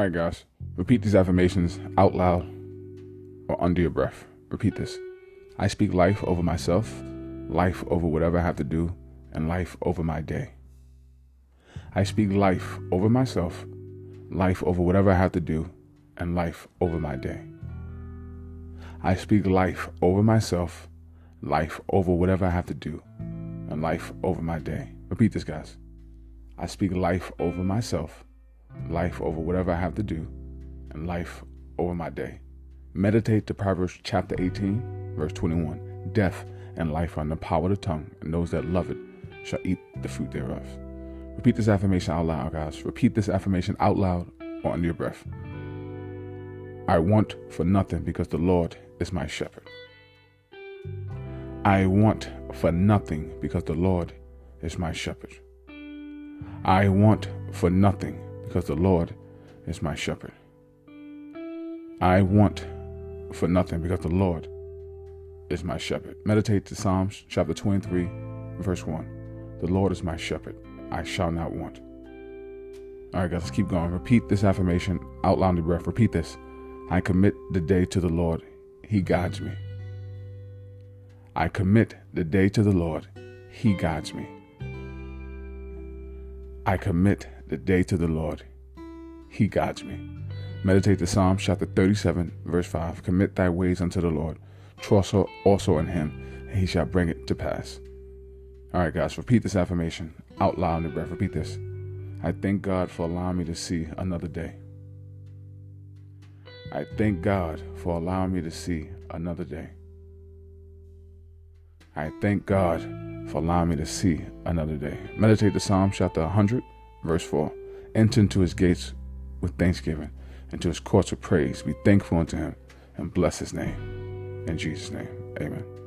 right, guys. Repeat these affirmations out loud or under your breath. Repeat this. I speak life over myself, life over whatever I have to do, and life over my day. I speak life over myself, life over whatever I have to do, and life over my day. I speak life over myself, life over whatever I have to do, and life over my day. Repeat this, guys. I speak life over myself, life over whatever I have to do, and life over my day. Meditate the Proverbs chapter 18, verse 21. Death and life are in the power of the tongue, and those that love it shall eat the fruit thereof. Repeat this affirmation out loud, guys. Repeat this affirmation out loud or under your breath. I want for nothing because the Lord is my shepherd. I want for nothing because the Lord is my shepherd. I want for nothing because the Lord is my shepherd. I want for nothing because the Lord is my shepherd. Meditate to Psalms chapter 23, verse 1. The Lord is my shepherd. I shall not want. All right, guys, let's keep going. Repeat this affirmation out loud in breath. Repeat this. I commit the day to the Lord. He guides me. I commit the day to the Lord. He guides me. I commit the day to the Lord. He guides me. Meditate the Psalm chapter 37, verse 5. Commit thy ways unto the Lord. Trust also in him, and he shall bring it to pass. All right, guys, repeat this affirmation out loud in the breath. Repeat this. I thank God for allowing me to see another day. I thank God for allowing me to see another day. I thank God for allowing me to see another day. Meditate the Psalm chapter 100, verse 4. Enter into his gates with thanksgiving into his courts with praise. Be thankful unto him and bless his name. In Jesus' name, amen.